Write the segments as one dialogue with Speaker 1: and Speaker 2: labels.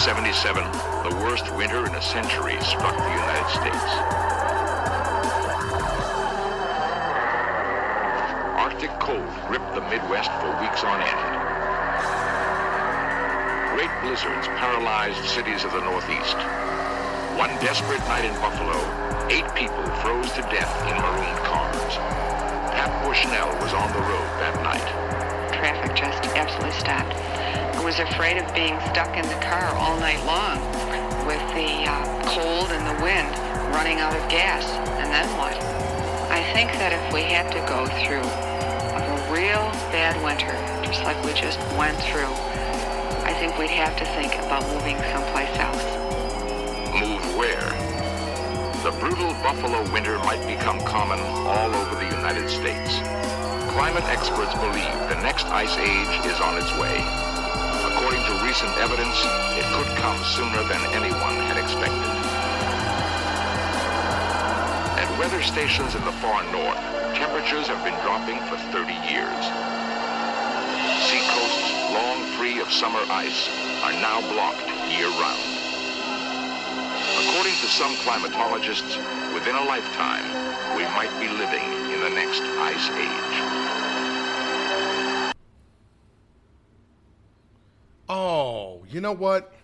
Speaker 1: 1977, the worst winter in a century struck the United States. Arctic cold gripped the Midwest for weeks on end. Great blizzards paralyzed cities of the Northeast. One desperate night in Buffalo, eight people froze to death in marooned cars. Pat Bushnell was on the road that night.
Speaker 2: traffic just absolutely stopped. I was afraid of being stuck in the car all night long with the uh, cold and the wind running out of gas. And then what? I think that if we had to go through a real bad winter, just like we just went through, I think we'd have to think about moving someplace else.
Speaker 1: Move where? The brutal buffalo winter might become common all over the United States. Climate experts believe the next ice age is on its way. According to recent evidence, it could come sooner than anyone had expected. At weather stations in the far north, temperatures have been dropping for 30 years. Seacoasts long free of summer ice are now blocked year-round. According to some climatologists, within a lifetime, we might be living in the next ice age.
Speaker 3: You know what?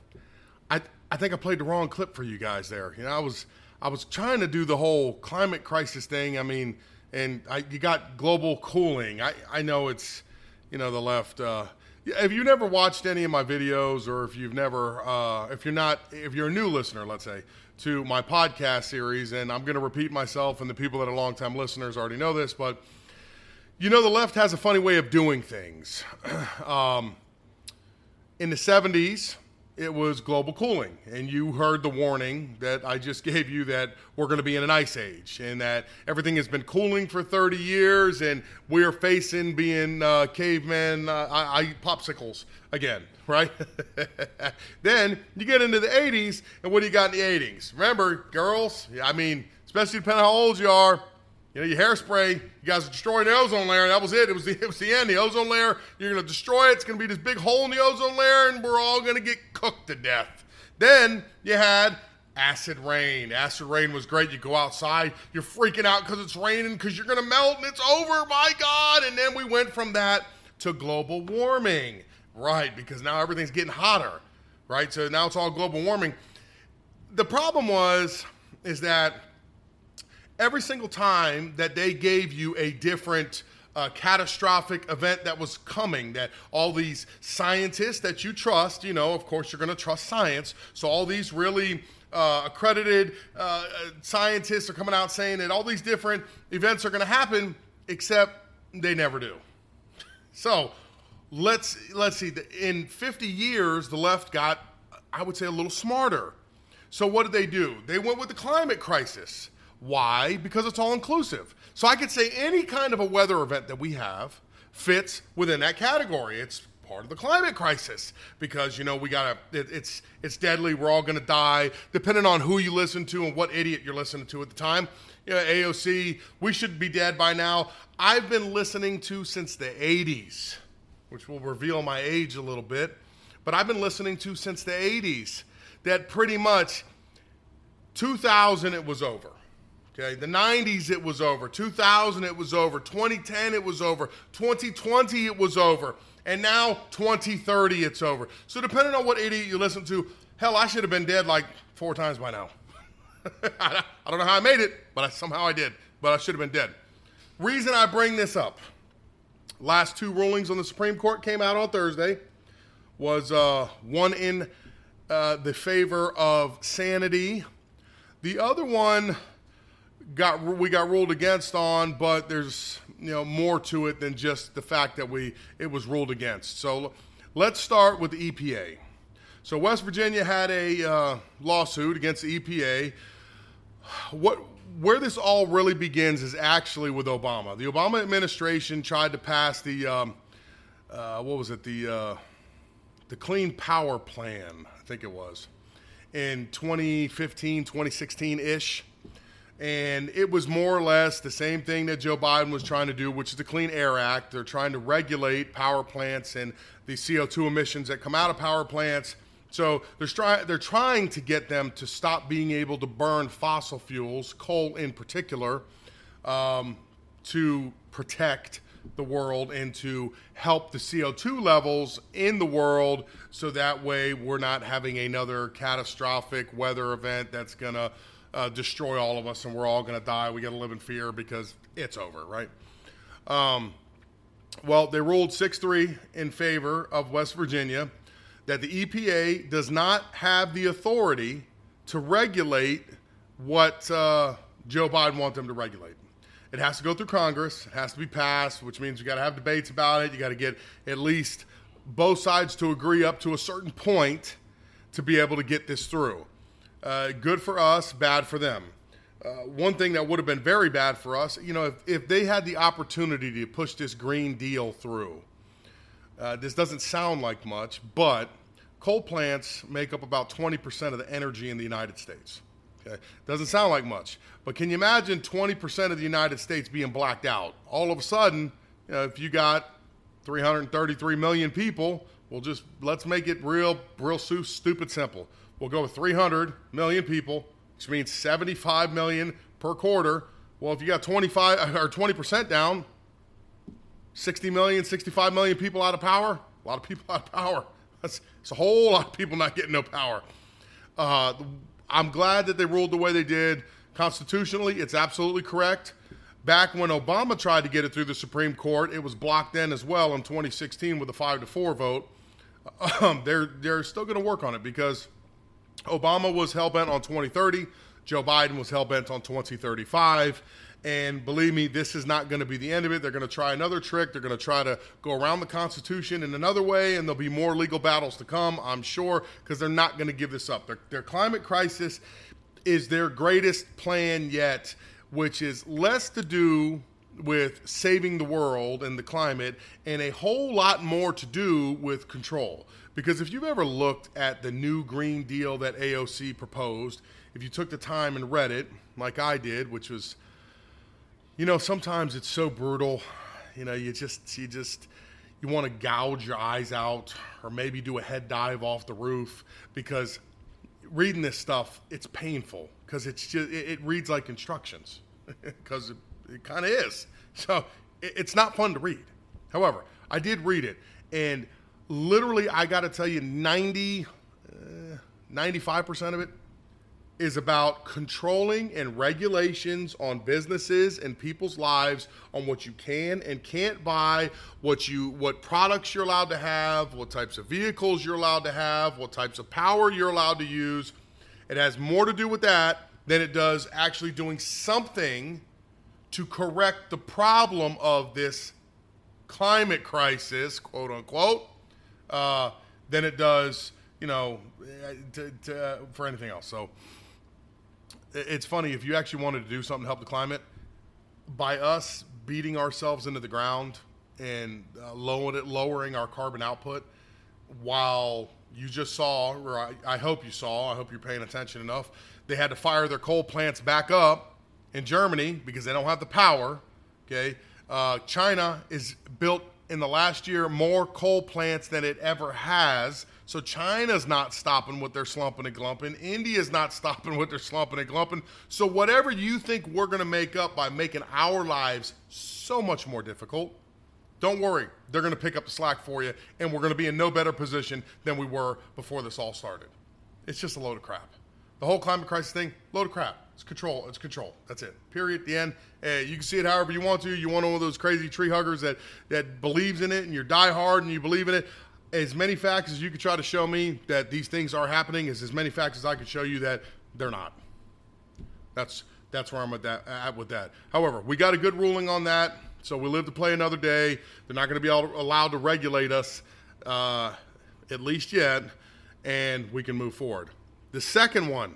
Speaker 3: I I think I played the wrong clip for you guys there. You know, I was I was trying to do the whole climate crisis thing. I mean, and I, you got global cooling. I I know it's you know the left. Uh, if you never watched any of my videos, or if you've never, uh, if you're not, if you're a new listener, let's say, to my podcast series, and I'm going to repeat myself, and the people that are longtime listeners already know this, but you know the left has a funny way of doing things. um, in the 70s, it was global cooling. And you heard the warning that I just gave you that we're going to be in an ice age and that everything has been cooling for 30 years and we're facing being uh, cavemen, uh, I, I, popsicles again, right? then you get into the 80s, and what do you got in the 80s? Remember, girls, I mean, especially depending on how old you are, you know, your hairspray, you guys are destroying the ozone layer. That was it. It was the it was the end. The ozone layer, you're gonna destroy it. It's gonna be this big hole in the ozone layer, and we're all gonna get cooked to death. Then you had acid rain. Acid rain was great. You go outside, you're freaking out because it's raining because you're gonna melt and it's over. My God! And then we went from that to global warming, right? Because now everything's getting hotter, right? So now it's all global warming. The problem was is that every single time that they gave you a different uh, catastrophic event that was coming, that all these scientists that you trust, you know, of course, you're going to trust science. So all these really uh, accredited uh, scientists are coming out saying that all these different events are going to happen, except they never do. So let's let's see. In 50 years, the left got, I would say, a little smarter. So what did they do? They went with the climate crisis. Why? Because it's all inclusive. So I could say any kind of a weather event that we have fits within that category. It's part of the climate crisis because you know we gotta it, it's it's deadly we're all gonna die depending on who you listen to and what idiot you're listening to at the time you know, aoc we should be dead by now i've been listening to since the 80s which will reveal my age a little bit but i've been listening to since the 80s that pretty much 2000 it was over Okay, the 90s it was over, 2000 it was over, 2010 it was over, 2020 it was over, and now 2030 it's over. So depending on what idiot you listen to, hell, I should have been dead like four times by now. I don't know how I made it, but I, somehow I did. But I should have been dead. Reason I bring this up: last two rulings on the Supreme Court came out on Thursday. Was uh, one in uh, the favor of sanity. The other one got we got ruled against on, but there's you know more to it than just the fact that we it was ruled against. So let's start with the EPA. So West Virginia had a uh, lawsuit against the EPA. What where this all really begins is actually with Obama. The Obama administration tried to pass the um, uh, what was it the uh, the Clean Power Plan, I think it was, in 2015, 2016 ish. And it was more or less the same thing that Joe Biden was trying to do, which is the Clean Air Act. They're trying to regulate power plants and the CO2 emissions that come out of power plants. So they're, try- they're trying to get them to stop being able to burn fossil fuels, coal in particular, um, to protect the world and to help the CO2 levels in the world so that way we're not having another catastrophic weather event that's going to uh, destroy all of us and we're all going to die. We got to live in fear because it's over, right? Um, well, they ruled 6 3 in favor of West Virginia that the EPA does not have the authority to regulate what uh, Joe Biden wants them to regulate. It has to go through Congress. It has to be passed, which means you got to have debates about it. You got to get at least both sides to agree up to a certain point to be able to get this through. Uh, good for us, bad for them. Uh, one thing that would have been very bad for us, you know, if, if they had the opportunity to push this Green Deal through, uh, this doesn't sound like much, but coal plants make up about 20% of the energy in the United States. Okay? Doesn't sound like much, but can you imagine 20% of the United States being blacked out? All of a sudden, you know, if you got 333 million people, we'll just let's make it real, real stupid simple. We'll go with 300 million people, which means 75 million per quarter. Well, if you got 25 or 20% down, 60 million, 65 million people out of power. A lot of people out of power. That's, it's a whole lot of people not getting no power. Uh, I'm glad that they ruled the way they did. Constitutionally, it's absolutely correct. Back when Obama tried to get it through the Supreme Court, it was blocked then as well in 2016 with a five to four vote. Um, they're they're still going to work on it because Obama was hell bent on 2030. Joe Biden was hell bent on 2035. And believe me, this is not going to be the end of it. They're going to try another trick. They're going to try to go around the Constitution in another way, and there'll be more legal battles to come, I'm sure, because they're not going to give this up. Their, their climate crisis is their greatest plan yet, which is less to do with saving the world and the climate, and a whole lot more to do with control. Because if you've ever looked at the new Green Deal that AOC proposed, if you took the time and read it, like I did, which was you know, sometimes it's so brutal. You know, you just you just you want to gouge your eyes out or maybe do a head dive off the roof because reading this stuff it's painful because it's just it, it, reads like instructions because it, it kind of is so it, it's not fun to read however i did read it and literally i got to tell you 90 uh, 95% of it is about controlling and regulations on businesses and people's lives on what you can and can't buy, what you what products you're allowed to have, what types of vehicles you're allowed to have, what types of power you're allowed to use. It has more to do with that than it does actually doing something to correct the problem of this climate crisis, quote unquote, uh, than it does, you know, to, to, for anything else. So it's funny if you actually wanted to do something to help the climate by us beating ourselves into the ground and uh, lowering it, lowering our carbon output while you just saw or I, I hope you saw i hope you're paying attention enough they had to fire their coal plants back up in germany because they don't have the power okay uh, china is built in the last year more coal plants than it ever has. So China's not stopping what they're slumping and glumping. India's not stopping what they're slumping and glumping. So whatever you think we're going to make up by making our lives so much more difficult, don't worry. They're going to pick up the slack for you, and we're going to be in no better position than we were before this all started. It's just a load of crap. The whole climate crisis thing, load of crap. It's control. It's control. That's it. Period. The end. Uh, you can see it however you want to. You want one of those crazy tree huggers that that believes in it, and you're die hard and you believe in it. As many facts as you could try to show me that these things are happening is as many facts as I could show you that they're not. That's that's where I'm at, that, at with that. However, we got a good ruling on that, so we live to play another day. They're not going to be allowed to regulate us uh, at least yet, and we can move forward. The second one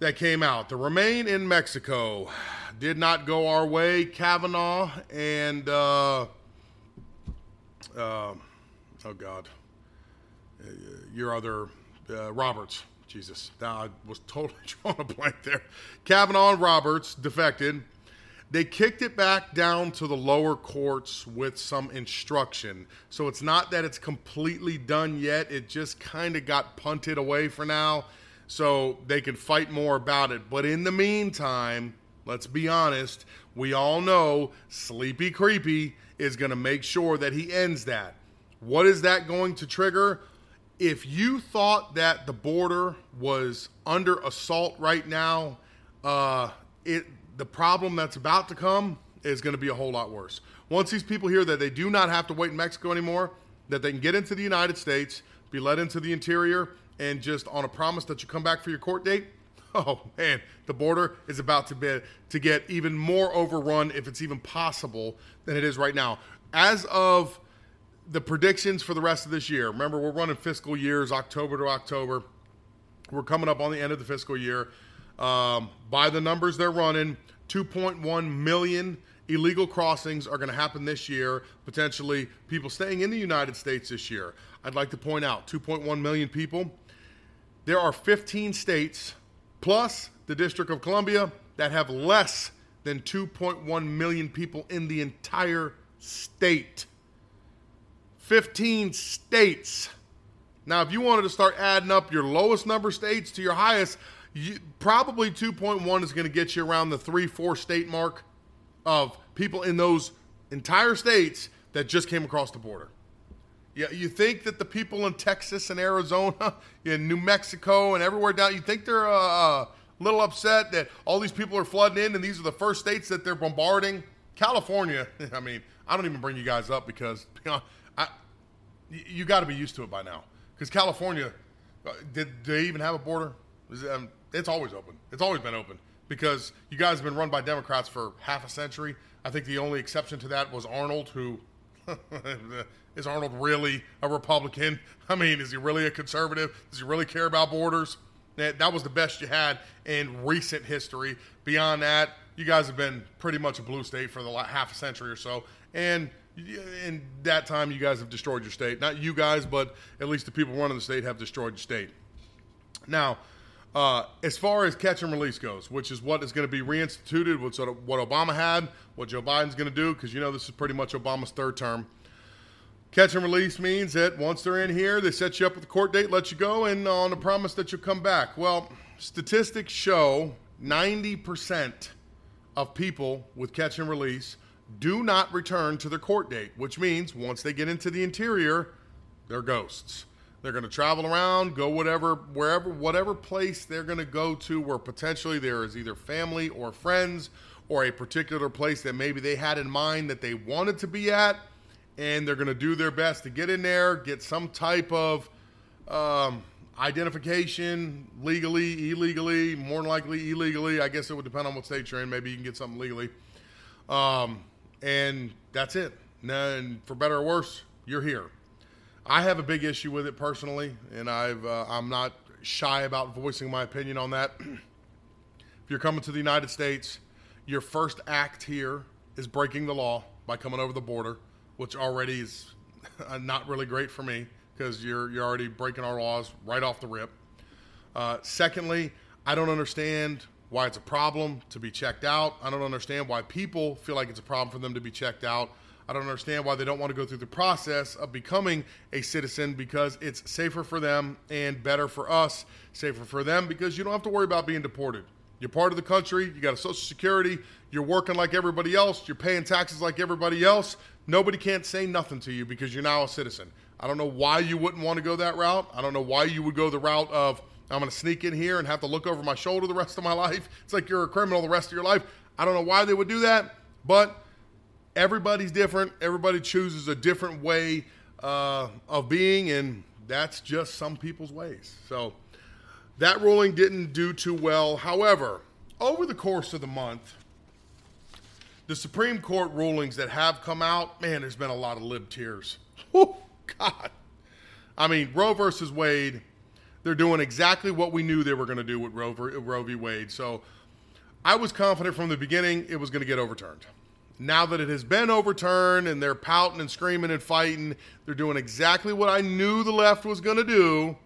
Speaker 3: that came out, the Remain in Mexico, did not go our way. Kavanaugh and, uh, uh, oh God, your other uh, Roberts. Jesus, I was totally drawing a blank there. Kavanaugh and Roberts defected. They kicked it back down to the lower courts with some instruction. So it's not that it's completely done yet. It just kind of got punted away for now so they can fight more about it. But in the meantime, let's be honest, we all know Sleepy Creepy is going to make sure that he ends that. What is that going to trigger? If you thought that the border was under assault right now, uh, it the problem that's about to come is going to be a whole lot worse. Once these people hear that they do not have to wait in Mexico anymore, that they can get into the United States, be led into the interior, and just on a promise that you come back for your court date, oh man, the border is about to be to get even more overrun if it's even possible than it is right now. As of the predictions for the rest of this year, remember we're running fiscal years October to October. We're coming up on the end of the fiscal year. Um, by the numbers they're running, 2.1 million illegal crossings are going to happen this year, potentially people staying in the United States this year. I'd like to point out 2.1 million people. There are 15 states plus the District of Columbia that have less than 2.1 million people in the entire state. 15 states. Now, if you wanted to start adding up your lowest number states to your highest, you, probably 2.1 is going to get you around the 3 4 state mark of people in those entire states that just came across the border. Yeah, you think that the people in Texas and Arizona, in New Mexico, and everywhere down, you think they're uh, a little upset that all these people are flooding in and these are the first states that they're bombarding? California, I mean, I don't even bring you guys up because you, know, I, you got to be used to it by now. Because California, uh, did, they even have a border? Um, it's always open. It's always been open because you guys have been run by Democrats for half a century. I think the only exception to that was Arnold, who is Arnold really a Republican? I mean, is he really a conservative? Does he really care about borders? Eh, that was the best you had in recent history. Beyond that, you guys have been pretty much a blue state for the half a century or so, and in that time, you guys have destroyed your state. Not you guys, but at least the people running the state have destroyed your state. Now, uh, as far as catch and release goes, which is what is going to be reinstituted, what, Obama had, what Joe Biden's going to do, because you know this is pretty much Obama's third term. Catch and release means that once they're in here, they set you up with a court date, let you go, and on the promise that you'll come back. Well, statistics show 90% of people with catch and release do not return to their court date, which means once they get into the interior, they're ghosts. They're going to travel around, go whatever, wherever, whatever place they're going to go to where potentially there is either family or friends or a particular place that maybe they had in mind that they wanted to be at. And they're going to do their best to get in there, get some type of um, identification legally, illegally, more than likely illegally. I guess it would depend on what state you're in. Maybe you can get something legally. Um, and that's it. And for better or worse, you're here. I have a big issue with it personally, and I've uh, I'm not shy about voicing my opinion on that. if you're coming to the United States, your first act here is breaking the law by coming over the border, which already is not really great for me because you're you're already breaking our laws right off the rip. Uh, secondly, I don't understand why it's a problem to be checked out. I don't understand why people feel like it's a problem for them to be checked out. I don't understand why they don't want to go through the process of becoming a citizen because it's safer for them and better for us. Safer for them because you don't have to worry about being deported. You're part of the country, you got a social security, you're working like everybody else, you're paying taxes like everybody else. Nobody can't say nothing to you because you're now a citizen. I don't know why you wouldn't want to go that route. I don't know why you would go the route of I'm going to sneak in here and have to look over my shoulder the rest of my life. It's like you're a criminal the rest of your life. I don't know why they would do that, but everybody's different. Everybody chooses a different way uh, of being, and that's just some people's ways. So that ruling didn't do too well. However, over the course of the month, the Supreme Court rulings that have come out, man, there's been a lot of lib tears. Oh, God. I mean, Roe versus Wade, they're doing exactly what we knew they were going to do with Roe, Roe v. Wade. So I was confident from the beginning it was going to get overturned. Now that it has been overturned and they're pouting and screaming and fighting, they're doing exactly what I knew the left was going to do.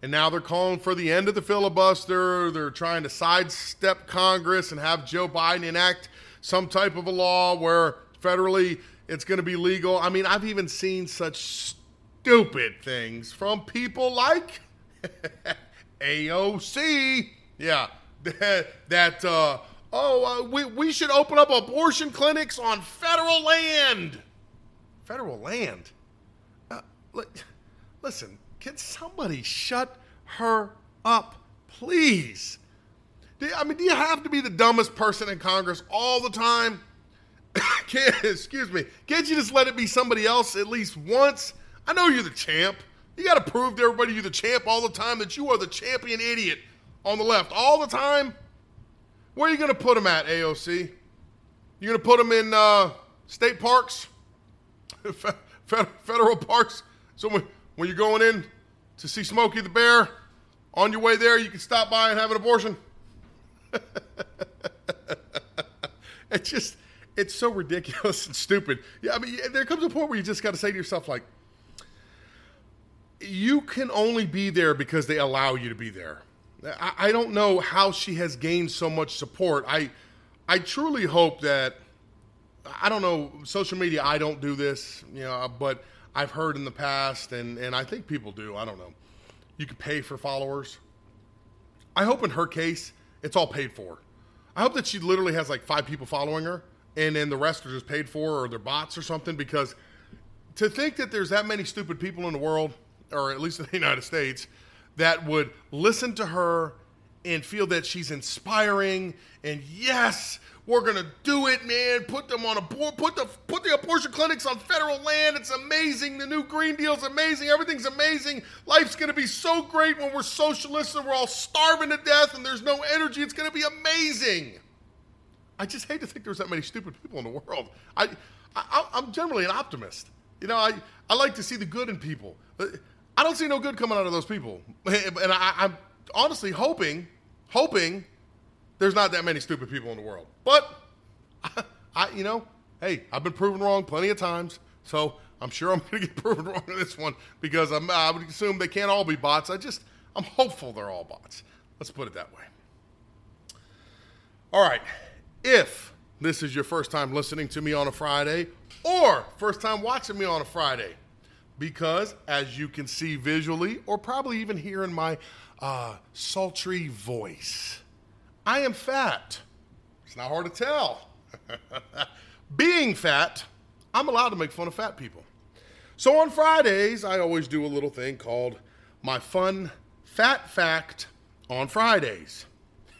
Speaker 3: And now they're calling for the end of the filibuster. They're trying to sidestep Congress and have Joe Biden enact some type of a law where federally it's going to be legal. I mean, I've even seen such stupid things from people like AOC. Yeah, that, that uh, oh, uh, we, we should open up abortion clinics on federal land. Federal land? Uh, li- listen, can somebody shut her up, please? I mean, do you have to be the dumbest person in Congress all the time? can't, excuse me. Can't you just let it be somebody else at least once? I know you're the champ. You got to prove to everybody you're the champ all the time that you are the champion idiot on the left all the time. Where are you going to put them at, AOC? You going to put them in uh, state parks, federal parks? So when, when you're going in to see Smokey the Bear, on your way there, you can stop by and have an abortion. it's just it's so ridiculous and stupid. Yeah, I mean, there comes a point where you just got to say to yourself, like, you can only be there because they allow you to be there. I, don't know how she has gained so much support. I, I truly hope that. I don't know social media. I don't do this, you know, but I've heard in the past, and and I think people do. I don't know. You can pay for followers. I hope in her case, it's all paid for. I hope that she literally has like five people following her and then the rest are just paid for or they're bots or something because to think that there's that many stupid people in the world or at least in the united states that would listen to her and feel that she's inspiring. And yes we're gonna do it man. Put them on a board put the put the abortion clinics on federal land. It's amazing. The new green deal's amazing. Everything's amazing. Life's gonna be so great when we're socialists and we're all starving to death and there's no energy. It's gonna be amazing. I just hate to think there's that many stupid people in the world. I, I I'm generally an optimist. You know, I, I like to see the good in people. Uh, I don't see no good coming out of those people, and I, I'm honestly hoping, hoping there's not that many stupid people in the world. But I, I you know, hey, I've been proven wrong plenty of times, so I'm sure I'm going to get proven wrong in this one because I'm, I would assume they can't all be bots. I just I'm hopeful they're all bots. Let's put it that way. All right. If this is your first time listening to me on a Friday or first time watching me on a Friday, because as you can see visually or probably even hear in my uh, sultry voice, I am fat. It's not hard to tell. Being fat, I'm allowed to make fun of fat people. So on Fridays, I always do a little thing called my fun fat fact on Fridays.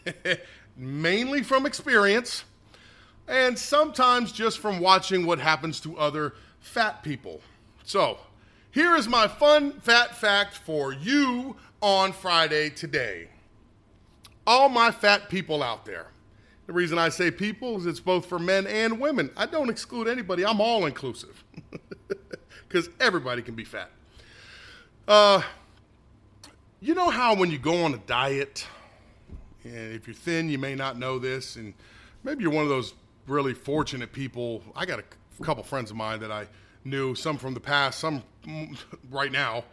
Speaker 3: mainly from experience and sometimes just from watching what happens to other fat people. So, here is my fun fat fact for you on Friday today. All my fat people out there. The reason I say people is it's both for men and women. I don't exclude anybody, I'm all inclusive. Because everybody can be fat. Uh, you know how when you go on a diet, and if you're thin, you may not know this, and maybe you're one of those really fortunate people. I got a couple friends of mine that I knew, some from the past, some right now,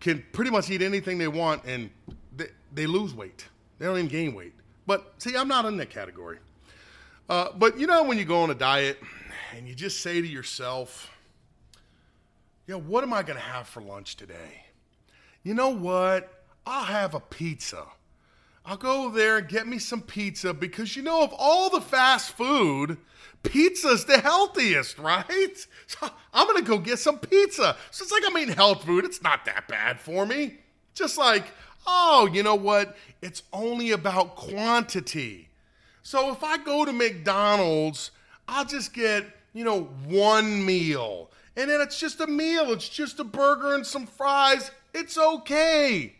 Speaker 3: can pretty much eat anything they want and they, they lose weight. They don't even gain weight. But see, I'm not in that category. Uh, but you know, when you go on a diet and you just say to yourself, yeah, what am I going to have for lunch today? You know what? I'll have a pizza. I'll go there and get me some pizza because you know, of all the fast food, pizza's the healthiest, right? So I'm gonna go get some pizza. So it's like I'm eating health food. It's not that bad for me. Just like, oh, you know what? It's only about quantity. So if I go to McDonald's, I'll just get, you know, one meal. And then it's just a meal. It's just a burger and some fries. It's okay.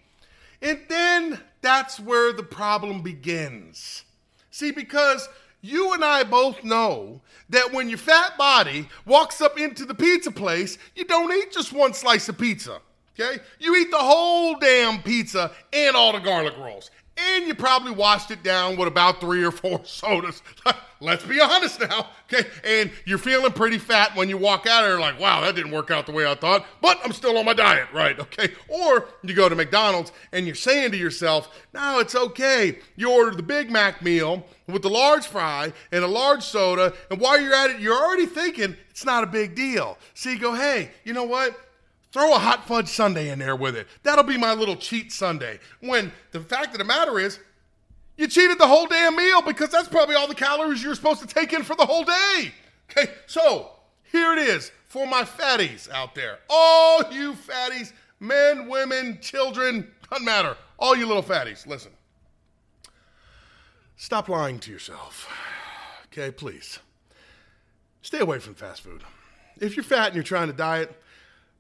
Speaker 3: And then that's where the problem begins. See, because you and I both know that when your fat body walks up into the pizza place, you don't eat just one slice of pizza. Okay? You eat the whole damn pizza and all the garlic rolls. And you probably washed it down with about three or four sodas. Let's be honest now. Okay? And you're feeling pretty fat when you walk out of there, like, wow, that didn't work out the way I thought, but I'm still on my diet, right? Okay? Or you go to McDonald's and you're saying to yourself, no, it's okay. You order the Big Mac meal with the large fry and a large soda, and while you're at it, you're already thinking it's not a big deal. So you go, hey, you know what? Throw a hot fudge sundae in there with it. That'll be my little cheat sundae. When the fact of the matter is, you cheated the whole damn meal because that's probably all the calories you're supposed to take in for the whole day. Okay, so here it is for my fatties out there. All you fatties, men, women, children, doesn't matter. All you little fatties, listen. Stop lying to yourself. Okay, please. Stay away from fast food. If you're fat and you're trying to diet,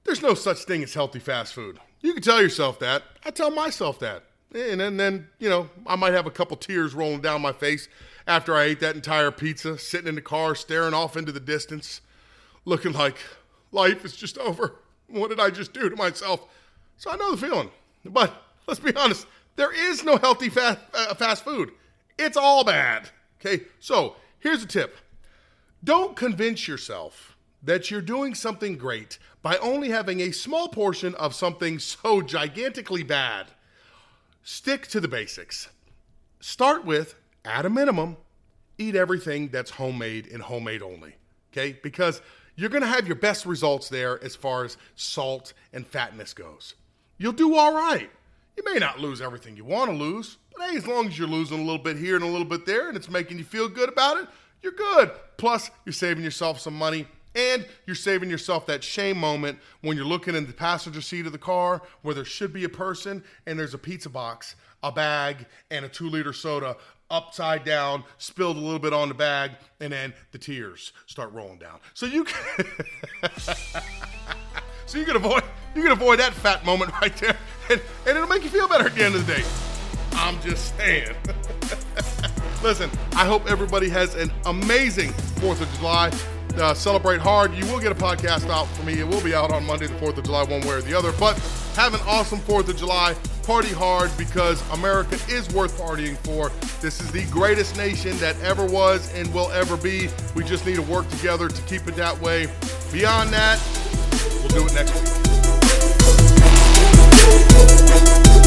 Speaker 3: there's no such thing as healthy fast food. You can tell yourself that. I tell myself that. And then, then, you know, I might have a couple tears rolling down my face after I ate that entire pizza, sitting in the car, staring off into the distance, looking like life is just over. What did I just do to myself? So I know the feeling. But let's be honest, there is no healthy fast, uh, fast food. It's all bad. Okay, so here's a tip don't convince yourself that you're doing something great by only having a small portion of something so gigantically bad. Stick to the basics. Start with, at a minimum, eat everything that's homemade and homemade only. Okay? Because you're going to have your best results there as far as salt and fatness goes. You'll do all right. You may not lose everything you want to lose, but hey, as long as you're losing a little bit here and a little bit there and it's making you feel good about it, you're good. Plus, you're saving yourself some money and you're saving yourself that shame moment when you're looking in the passenger seat of the car where there should be a person and there's a pizza box, a bag, and a two liter soda upside down, spilled a little bit on the bag, and then the tears start rolling down. So you can So you can avoid you can avoid that fat moment right there. And, and it'll make you feel better at the end of the day. I'm just saying. Listen, I hope everybody has an amazing 4th of July. Uh, celebrate hard. You will get a podcast out for me. It will be out on Monday, the 4th of July, one way or the other. But have an awesome 4th of July. Party hard because America is worth partying for. This is the greatest nation that ever was and will ever be. We just need to work together to keep it that way. Beyond that, we'll do it next week.